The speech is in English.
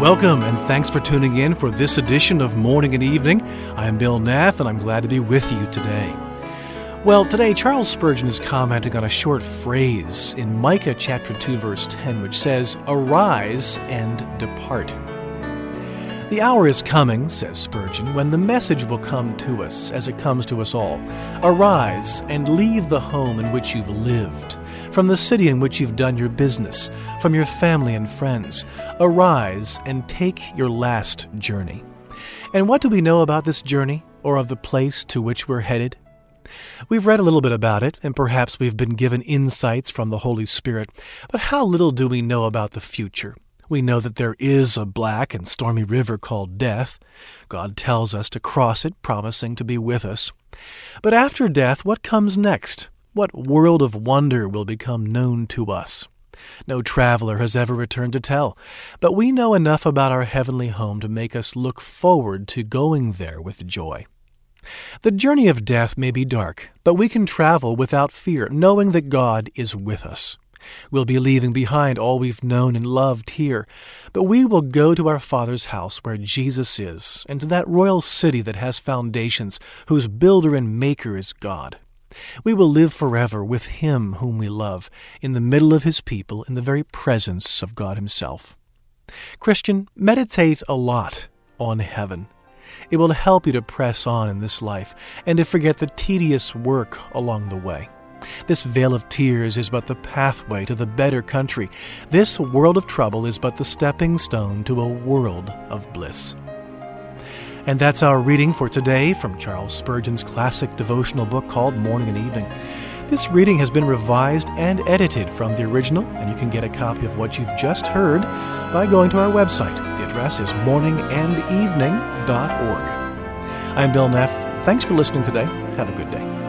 Welcome and thanks for tuning in for this edition of Morning and Evening. I am Bill Neff and I'm glad to be with you today. Well, today Charles Spurgeon is commenting on a short phrase in Micah chapter 2 verse 10 which says, "Arise and depart." The hour is coming, says Spurgeon, when the message will come to us as it comes to us all. Arise and leave the home in which you've lived from the city in which you've done your business, from your family and friends. Arise and take your last journey. And what do we know about this journey, or of the place to which we're headed? We've read a little bit about it, and perhaps we've been given insights from the Holy Spirit, but how little do we know about the future? We know that there is a black and stormy river called death. God tells us to cross it, promising to be with us. But after death, what comes next? What world of wonder will become known to us? No traveler has ever returned to tell, but we know enough about our heavenly home to make us look forward to going there with joy. The journey of death may be dark, but we can travel without fear, knowing that God is with us. We'll be leaving behind all we've known and loved here, but we will go to our Father's house where Jesus is, and to that royal city that has foundations, whose builder and maker is God. We will live forever with Him whom we love, in the middle of His people, in the very presence of God Himself. Christian, meditate a lot on heaven. It will help you to press on in this life and to forget the tedious work along the way. This vale of tears is but the pathway to the better country. This world of trouble is but the stepping stone to a world of bliss. And that's our reading for today from Charles Spurgeon's classic devotional book called Morning and Evening. This reading has been revised and edited from the original, and you can get a copy of what you've just heard by going to our website. The address is morningandevening.org. I'm Bill Neff. Thanks for listening today. Have a good day.